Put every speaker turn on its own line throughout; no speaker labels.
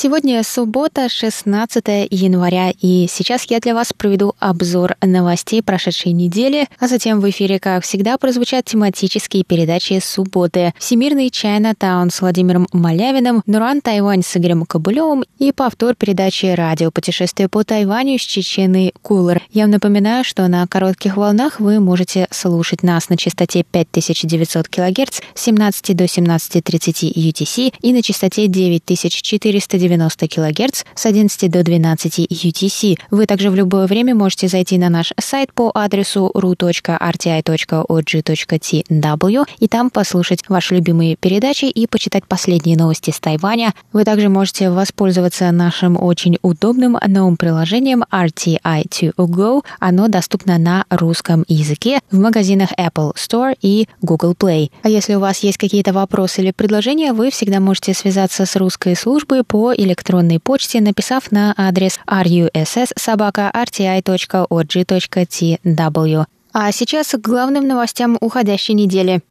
Сегодня суббота, 16 января, и сейчас я для вас проведу обзор новостей прошедшей недели, а затем в эфире, как всегда, прозвучат тематические передачи субботы. Всемирный Чайна Таун с Владимиром Малявиным, Нуран Тайвань с Игорем Кобылевым и повтор передачи «Радио путешествие по Тайваню» с Чеченой Кулер. Я вам напоминаю, что на коротких волнах вы можете слушать нас на частоте 5900 кГц с 17 до 17.30 UTC и на частоте 9490 90 кГц с 11 до 12 UTC. Вы также в любое время можете зайти на наш сайт по адресу ru.rti.org.tw и там послушать ваши любимые передачи и почитать последние новости с Тайваня. Вы также можете воспользоваться нашим очень удобным новым приложением RTI2Go. Оно доступно на русском языке в магазинах Apple Store и Google Play. А если у вас есть какие-то вопросы или предложения, вы всегда можете связаться с русской службой по электронной почте, написав на адрес russ.rti.org.tw. А сейчас к главным новостям уходящей недели.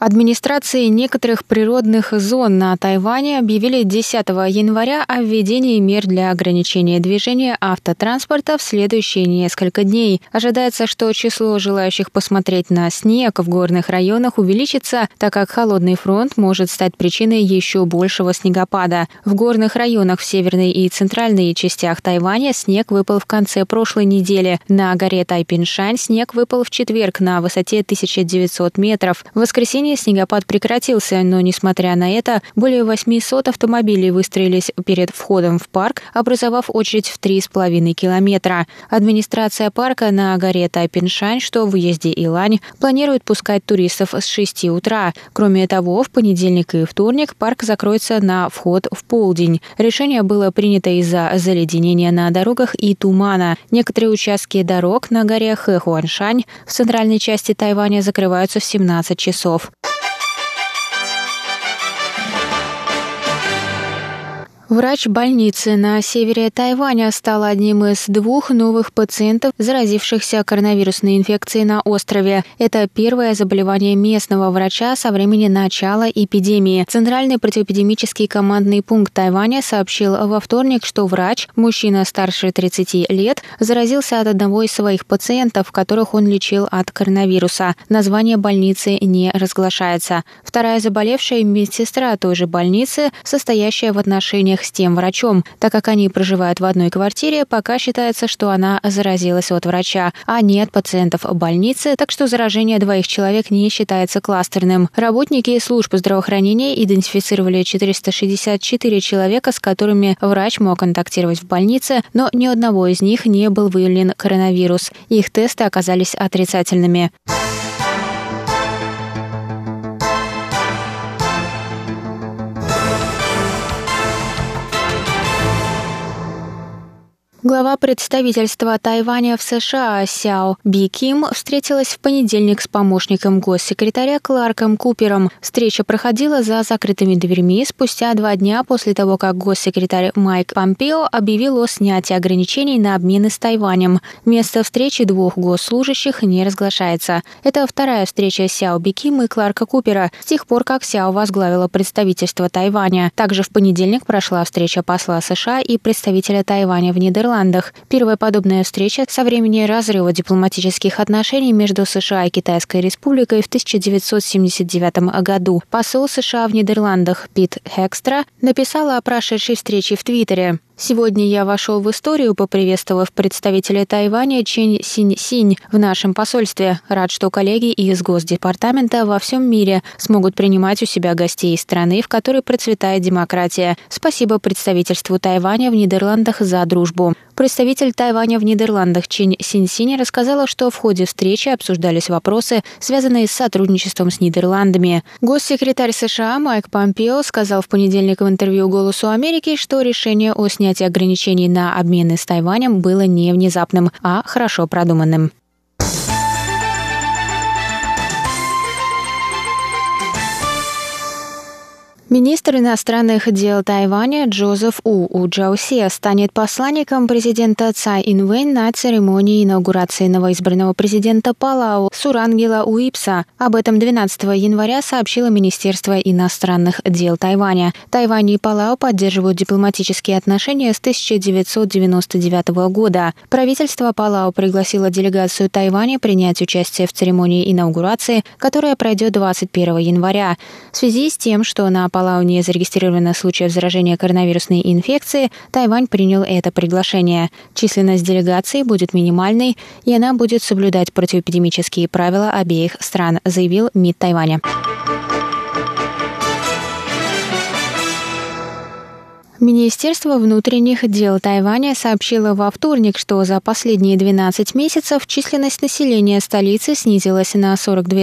Администрации некоторых природных зон на Тайване объявили 10 января о введении мер для ограничения движения автотранспорта в следующие несколько дней. Ожидается, что число желающих посмотреть на снег в горных районах увеличится, так как холодный фронт может стать причиной еще большего снегопада. В горных районах в северной и центральной частях Тайваня снег выпал в конце прошлой недели. На горе Тайпиншань снег выпал в четверг на высоте 1900 метров. В воскресенье воскресенье снегопад прекратился, но, несмотря на это, более 800 автомобилей выстроились перед входом в парк, образовав очередь в 3,5 километра. Администрация парка на горе Тайпиншань, что в въезде Илань, планирует пускать туристов с 6 утра. Кроме того, в понедельник и вторник парк закроется на вход в полдень. Решение было принято из-за заледенения на дорогах и тумана. Некоторые участки дорог на горе Хэхуаншань в центральной части Тайваня закрываются в 17 часов. Врач больницы на севере Тайваня стал одним из двух новых пациентов, заразившихся коронавирусной инфекцией на острове. Это первое заболевание местного врача со времени начала эпидемии. Центральный противоэпидемический командный пункт Тайваня сообщил во вторник, что врач, мужчина старше 30 лет, заразился от одного из своих пациентов, которых он лечил от коронавируса. Название больницы не разглашается. Вторая заболевшая медсестра той же больницы, состоящая в отношениях отношениях с тем врачом. Так как они проживают в одной квартире, пока считается, что она заразилась от врача, а не от пациентов больницы, так что заражение двоих человек не считается кластерным. Работники служб здравоохранения идентифицировали 464 человека, с которыми врач мог контактировать в больнице, но ни одного из них не был выявлен коронавирус. Их тесты оказались отрицательными. Глава представительства Тайваня в США Сяо Би Ким встретилась в понедельник с помощником госсекретаря Кларком Купером. Встреча проходила за закрытыми дверьми спустя два дня после того, как госсекретарь Майк Помпео объявил о снятии ограничений на обмены с Тайванем. Место встречи двух госслужащих не разглашается. Это вторая встреча Сяо Би Ким и Кларка Купера с тех пор, как Сяо возглавила представительство Тайваня. Также в понедельник прошла встреча посла США и представителя Тайваня в Нидерландах Нидерландах. Первая подобная встреча со времени разрыва дипломатических отношений между США и Китайской Республикой в 1979 году. Посол США в Нидерландах Пит Хекстра написал о прошедшей встрече в Твиттере. Сегодня я вошел в историю, поприветствовав представителя Тайваня Чен Синь Синь в нашем посольстве. Рад, что коллеги из Госдепартамента во всем мире смогут принимать у себя гостей из страны, в которой процветает демократия. Спасибо представительству Тайваня в Нидерландах за дружбу. Представитель Тайваня в Нидерландах Чинь Синсини рассказала, что в ходе встречи обсуждались вопросы, связанные с сотрудничеством с Нидерландами. Госсекретарь США Майк Помпео сказал в понедельник в интервью «Голосу Америки», что решение о снятии ограничений на обмены с Тайванем было не внезапным, а хорошо продуманным. Министр иностранных дел Тайваня Джозеф У У Джаусе станет посланником президента Цай Инвэнь на церемонии инаугурации новоизбранного президента Палау Сурангела Уипса. Об этом 12 января сообщило Министерство иностранных дел Тайваня. Тайвань и Палау поддерживают дипломатические отношения с 1999 года. Правительство Палау пригласило делегацию Тайваня принять участие в церемонии инаугурации, которая пройдет 21 января. В связи с тем, что на Палау Палау не зарегистрировано случаев заражения коронавирусной инфекции, Тайвань принял это приглашение. Численность делегации будет минимальной, и она будет соблюдать противоэпидемические правила обеих стран, заявил МИД Тайваня. Министерство внутренних дел Тайваня сообщило во вторник, что за последние 12 месяцев численность населения столицы снизилась на 42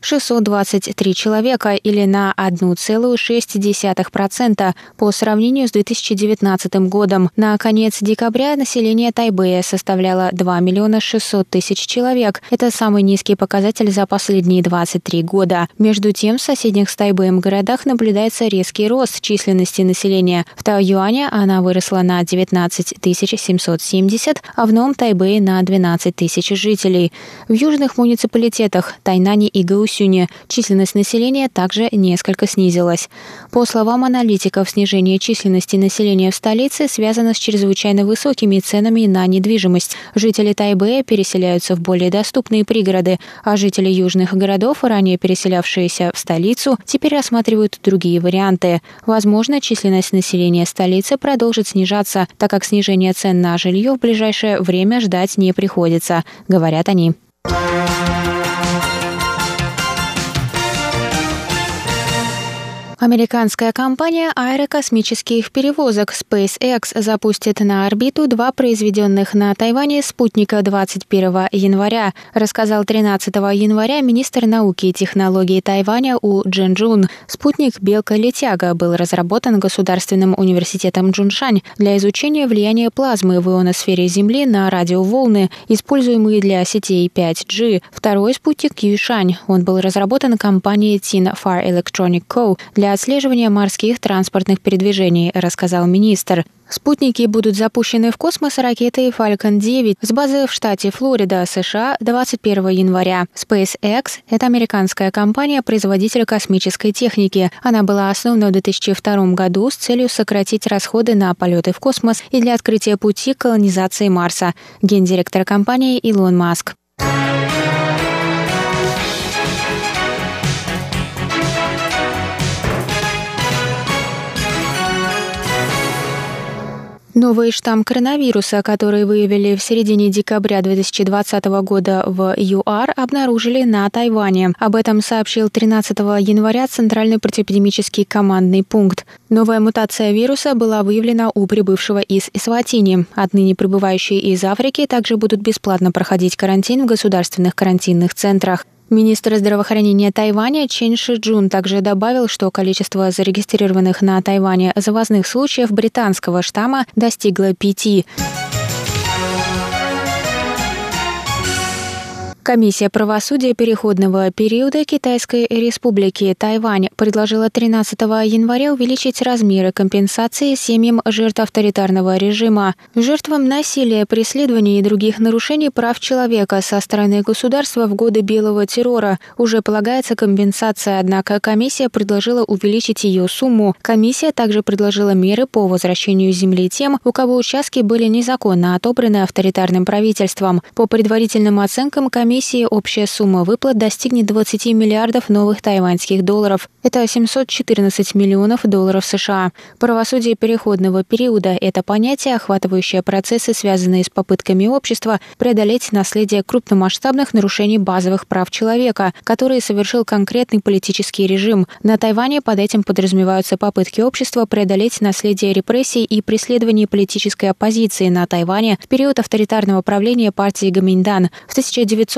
623 человека или на 1,6% по сравнению с 2019 годом. На конец декабря население Тайбэя составляло 2 миллиона 600 тысяч человек. Это самый низкий показатель за последние 23 года. Между тем, в соседних с Тайбэем городах наблюдается резкий рост численности населения. В Юаня она выросла на 19 770, а в Новом Тайбэе на 12 тысяч жителей. В южных муниципалитетах Тайнане и Гаусюне численность населения также несколько снизилась. По словам аналитиков, снижение численности населения в столице связано с чрезвычайно высокими ценами на недвижимость. Жители Тайбэя переселяются в более доступные пригороды, а жители южных городов, ранее переселявшиеся в столицу, теперь рассматривают другие варианты. Возможно, численность населения население столицы продолжит снижаться, так как снижение цен на жилье в ближайшее время ждать не приходится, говорят они. Американская компания аэрокосмических перевозок SpaceX запустит на орбиту два произведенных на Тайване спутника 21 января, рассказал 13 января министр науки и технологий Тайваня У Джинджун. Спутник «Белка-летяга» был разработан Государственным университетом Джуншань для изучения влияния плазмы в ионосфере Земли на радиоволны, используемые для сетей 5G. Второй спутник «Юшань». Он был разработан компанией Tin Far Electronic Co. для отслеживания морских транспортных передвижений, рассказал министр. Спутники будут запущены в космос ракетой Falcon 9 с базы в штате Флорида, США 21 января. SpaceX – это американская компания-производитель космической техники. Она была основана в 2002 году с целью сократить расходы на полеты в космос и для открытия пути колонизации Марса. Гендиректор компании Илон Маск. Новый штамм коронавируса, который выявили в середине декабря 2020 года в ЮАР, обнаружили на Тайване. Об этом сообщил 13 января Центральный противоэпидемический командный пункт. Новая мутация вируса была выявлена у прибывшего из Исватини. Отныне прибывающие из Африки также будут бесплатно проходить карантин в государственных карантинных центрах. Министр здравоохранения Тайваня Чен Шиджун также добавил, что количество зарегистрированных на Тайване завозных случаев британского штамма достигло пяти. Комиссия правосудия переходного периода Китайской республики Тайвань предложила 13 января увеличить размеры компенсации семьям жертв авторитарного режима. Жертвам насилия, преследований и других нарушений прав человека со стороны государства в годы белого террора уже полагается компенсация, однако комиссия предложила увеличить ее сумму. Комиссия также предложила меры по возвращению земли тем, у кого участки были незаконно отобраны авторитарным правительством. По предварительным оценкам комиссии комиссии общая сумма выплат достигнет 20 миллиардов новых тайваньских долларов. Это 714 миллионов долларов США. Правосудие переходного периода – это понятие, охватывающее процессы, связанные с попытками общества преодолеть наследие крупномасштабных нарушений базовых прав человека, которые совершил конкретный политический режим. На Тайване под этим подразумеваются попытки общества преодолеть наследие репрессий и преследований политической оппозиции на Тайване в период авторитарного правления партии Гаминьдан. В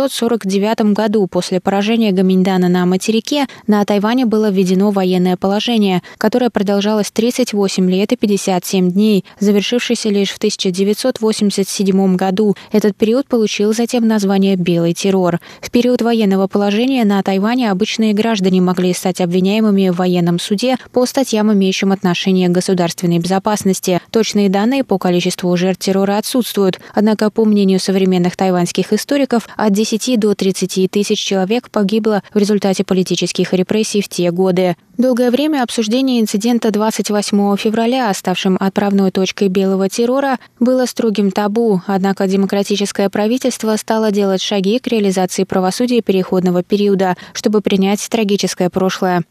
1949 году после поражения Гаминьдана на материке на Тайване было введено военное положение, которое продолжалось 38 лет и 57 дней, завершившееся лишь в 1987 году. Этот период получил затем название «Белый террор». В период военного положения на Тайване обычные граждане могли стать обвиняемыми в военном суде по статьям, имеющим отношение к государственной безопасности. Точные данные по количеству жертв террора отсутствуют, однако, по мнению современных тайваньских историков, от 10 до 30 тысяч человек погибло в результате политических репрессий в те годы. Долгое время обсуждение инцидента 28 февраля, ставшим отправной точкой белого террора, было строгим табу, однако демократическое правительство стало делать шаги к реализации правосудия переходного периода, чтобы принять трагическое прошлое.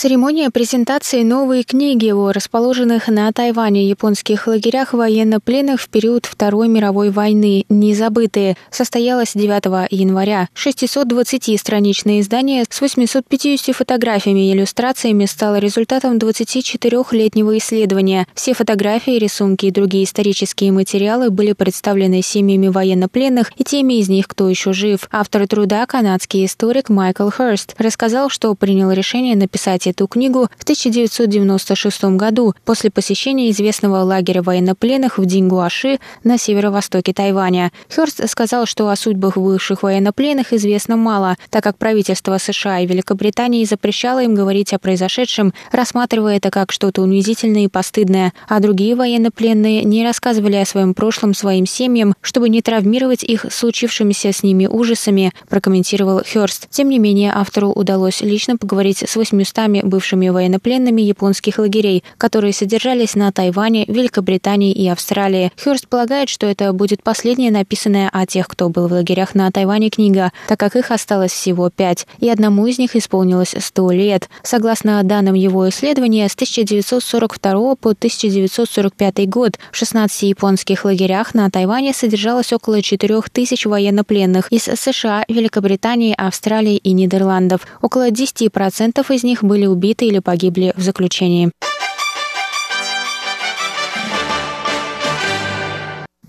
Церемония презентации новой книги о расположенных на Тайване японских лагерях военнопленных в период Второй мировой войны «Незабытые» состоялась 9 января. 620-страничное издание с 850 фотографиями и иллюстрациями стало результатом 24-летнего исследования. Все фотографии, рисунки и другие исторические материалы были представлены семьями военнопленных и теми из них, кто еще жив. Автор труда, канадский историк Майкл Херст, рассказал, что принял решение написать эту книгу в 1996 году после посещения известного лагеря военнопленных в Дингуаши на северо-востоке Тайваня. Хёрст сказал, что о судьбах бывших военнопленных известно мало, так как правительство США и Великобритании запрещало им говорить о произошедшем, рассматривая это как что-то унизительное и постыдное, а другие военнопленные не рассказывали о своем прошлом своим семьям, чтобы не травмировать их случившимися с ними ужасами, прокомментировал Хёрст. Тем не менее, автору удалось лично поговорить с 800 бывшими военнопленными японских лагерей, которые содержались на Тайване, Великобритании и Австралии. Хёрст полагает, что это будет последняя написанная о тех, кто был в лагерях на Тайване книга, так как их осталось всего пять, и одному из них исполнилось сто лет. Согласно данным его исследования, с 1942 по 1945 год в 16 японских лагерях на Тайване содержалось около 4000 военнопленных из США, Великобритании, Австралии и Нидерландов. Около 10% из них были убиты или погибли в заключении.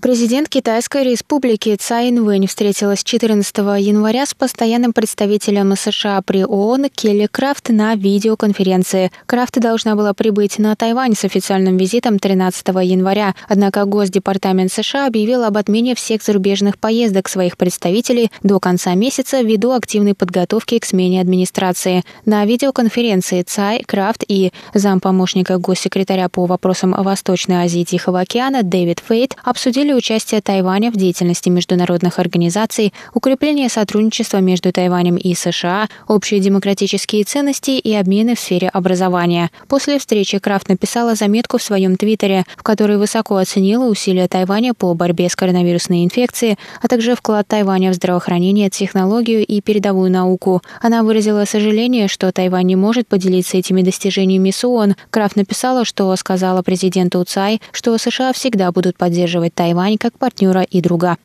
Президент Китайской республики Цай Инвэнь встретилась 14 января с постоянным представителем США при ООН Келли Крафт на видеоконференции. Крафт должна была прибыть на Тайвань с официальным визитом 13 января, однако Госдепартамент США объявил об отмене всех зарубежных поездок своих представителей до конца месяца ввиду активной подготовки к смене администрации. На видеоконференции Цай, Крафт и зампомощника госсекретаря по вопросам Восточной Азии и Тихого океана Дэвид Фейт обсудили обсудили участие Тайваня в деятельности международных организаций, укрепление сотрудничества между Тайванем и США, общие демократические ценности и обмены в сфере образования. После встречи Крафт написала заметку в своем твиттере, в которой высоко оценила усилия Тайваня по борьбе с коронавирусной инфекцией, а также вклад Тайваня в здравоохранение, технологию и передовую науку. Она выразила сожаление, что Тайвань не может поделиться этими достижениями с ООН. Крафт написала, что сказала президенту Цай, что США всегда будут поддерживать Тайвань Тайвань как партнера и друга.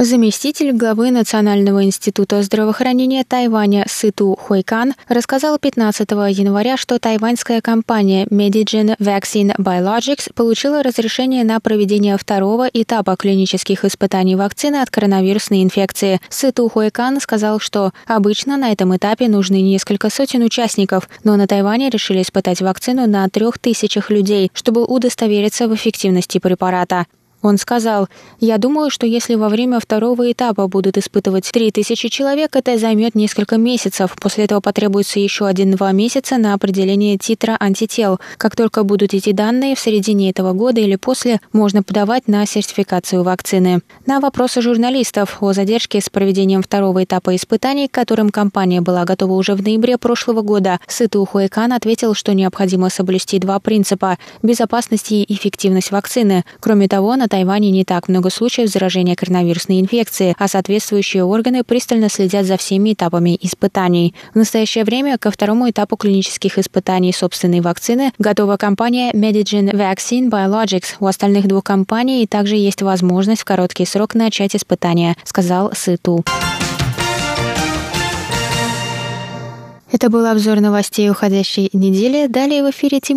Заместитель главы Национального института здравоохранения Тайваня Сыту Хуйкан рассказал 15 января, что тайваньская компания Medigen Vaccine Biologics получила разрешение на проведение второго этапа клинических испытаний вакцины от коронавирусной инфекции. Сыту Хуйкан сказал, что обычно на этом этапе нужны несколько сотен участников, но на Тайване решили испытать вакцину на трех тысячах людей, чтобы удостовериться в эффективности препарата. Он сказал, «Я думаю, что если во время второго этапа будут испытывать 3000 человек, это займет несколько месяцев. После этого потребуется еще один-два месяца на определение титра антител. Как только будут эти данные в середине этого года или после, можно подавать на сертификацию вакцины». На вопросы журналистов о задержке с проведением второго этапа испытаний, к которым компания была готова уже в ноябре прошлого года, Сыту Хуэкан ответил, что необходимо соблюсти два принципа – безопасность и эффективность вакцины. Кроме того, на Тайване не так много случаев заражения коронавирусной инфекции, а соответствующие органы пристально следят за всеми этапами испытаний. В настоящее время ко второму этапу клинических испытаний собственной вакцины готова компания Medigen Vaccine Biologics. У остальных двух компаний также есть возможность в короткий срок начать испытания, сказал Сыту. Это был обзор новостей уходящей недели. Далее в эфире Тим